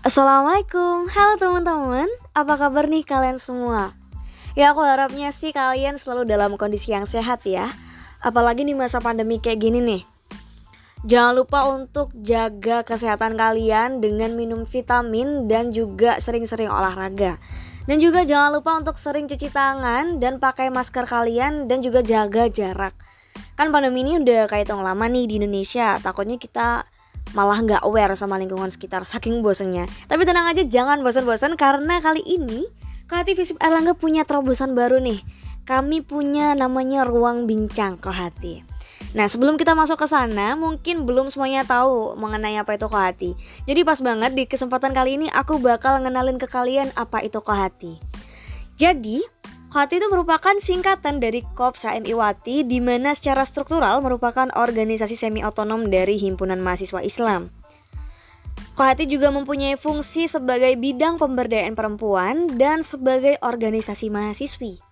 Assalamualaikum, halo teman-teman, apa kabar nih kalian semua? Ya aku harapnya sih kalian selalu dalam kondisi yang sehat ya. Apalagi di masa pandemi kayak gini nih. Jangan lupa untuk jaga kesehatan kalian dengan minum vitamin dan juga sering-sering olahraga. Dan juga jangan lupa untuk sering cuci tangan dan pakai masker kalian dan juga jaga jarak. Kan pandemi ini udah kayak tong lama nih di Indonesia. Takutnya kita malah nggak aware sama lingkungan sekitar saking bosennya. Tapi tenang aja jangan bosan-bosan karena kali ini Kohati Visip Erlangga punya terobosan baru nih. Kami punya namanya ruang bincang Kohati. Nah sebelum kita masuk ke sana mungkin belum semuanya tahu mengenai apa itu Kohati. Jadi pas banget di kesempatan kali ini aku bakal ngenalin ke kalian apa itu Kohati. Jadi KOHATI itu merupakan singkatan dari Korps HMI di mana secara struktural merupakan organisasi semi otonom dari Himpunan Mahasiswa Islam. KOHATI juga mempunyai fungsi sebagai bidang pemberdayaan perempuan dan sebagai organisasi mahasiswi.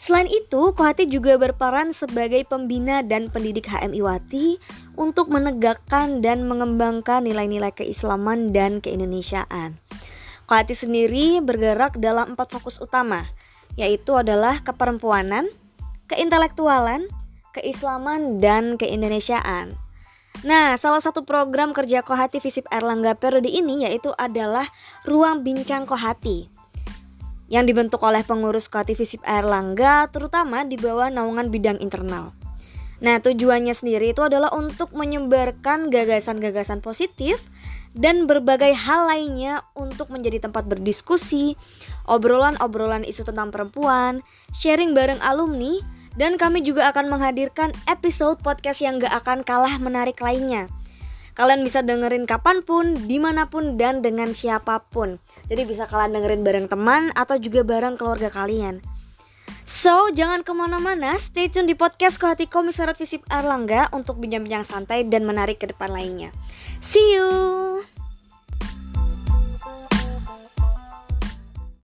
Selain itu, KOHATI juga berperan sebagai pembina dan pendidik HMI Wati untuk menegakkan dan mengembangkan nilai-nilai keislaman dan keindonesiaan. KOHATI sendiri bergerak dalam empat fokus utama, yaitu adalah keperempuanan, keintelektualan, keislaman, dan keindonesiaan. Nah, salah satu program kerja Kohati Visip Erlangga periode ini yaitu adalah Ruang Bincang Kohati yang dibentuk oleh pengurus Kohati Visip Erlangga terutama di bawah naungan bidang internal. Nah, tujuannya sendiri itu adalah untuk menyebarkan gagasan-gagasan positif dan berbagai hal lainnya untuk menjadi tempat berdiskusi, obrolan-obrolan isu tentang perempuan, sharing bareng alumni, dan kami juga akan menghadirkan episode podcast yang gak akan kalah menarik lainnya. Kalian bisa dengerin kapan pun, di mana pun, dan dengan siapa pun. Jadi bisa kalian dengerin bareng teman atau juga bareng keluarga kalian. So, jangan ke mana-mana, stay tune di podcast Kohati Komisarat Visip Erlangga untuk bincang-bincang santai dan menarik ke depan lainnya. See you!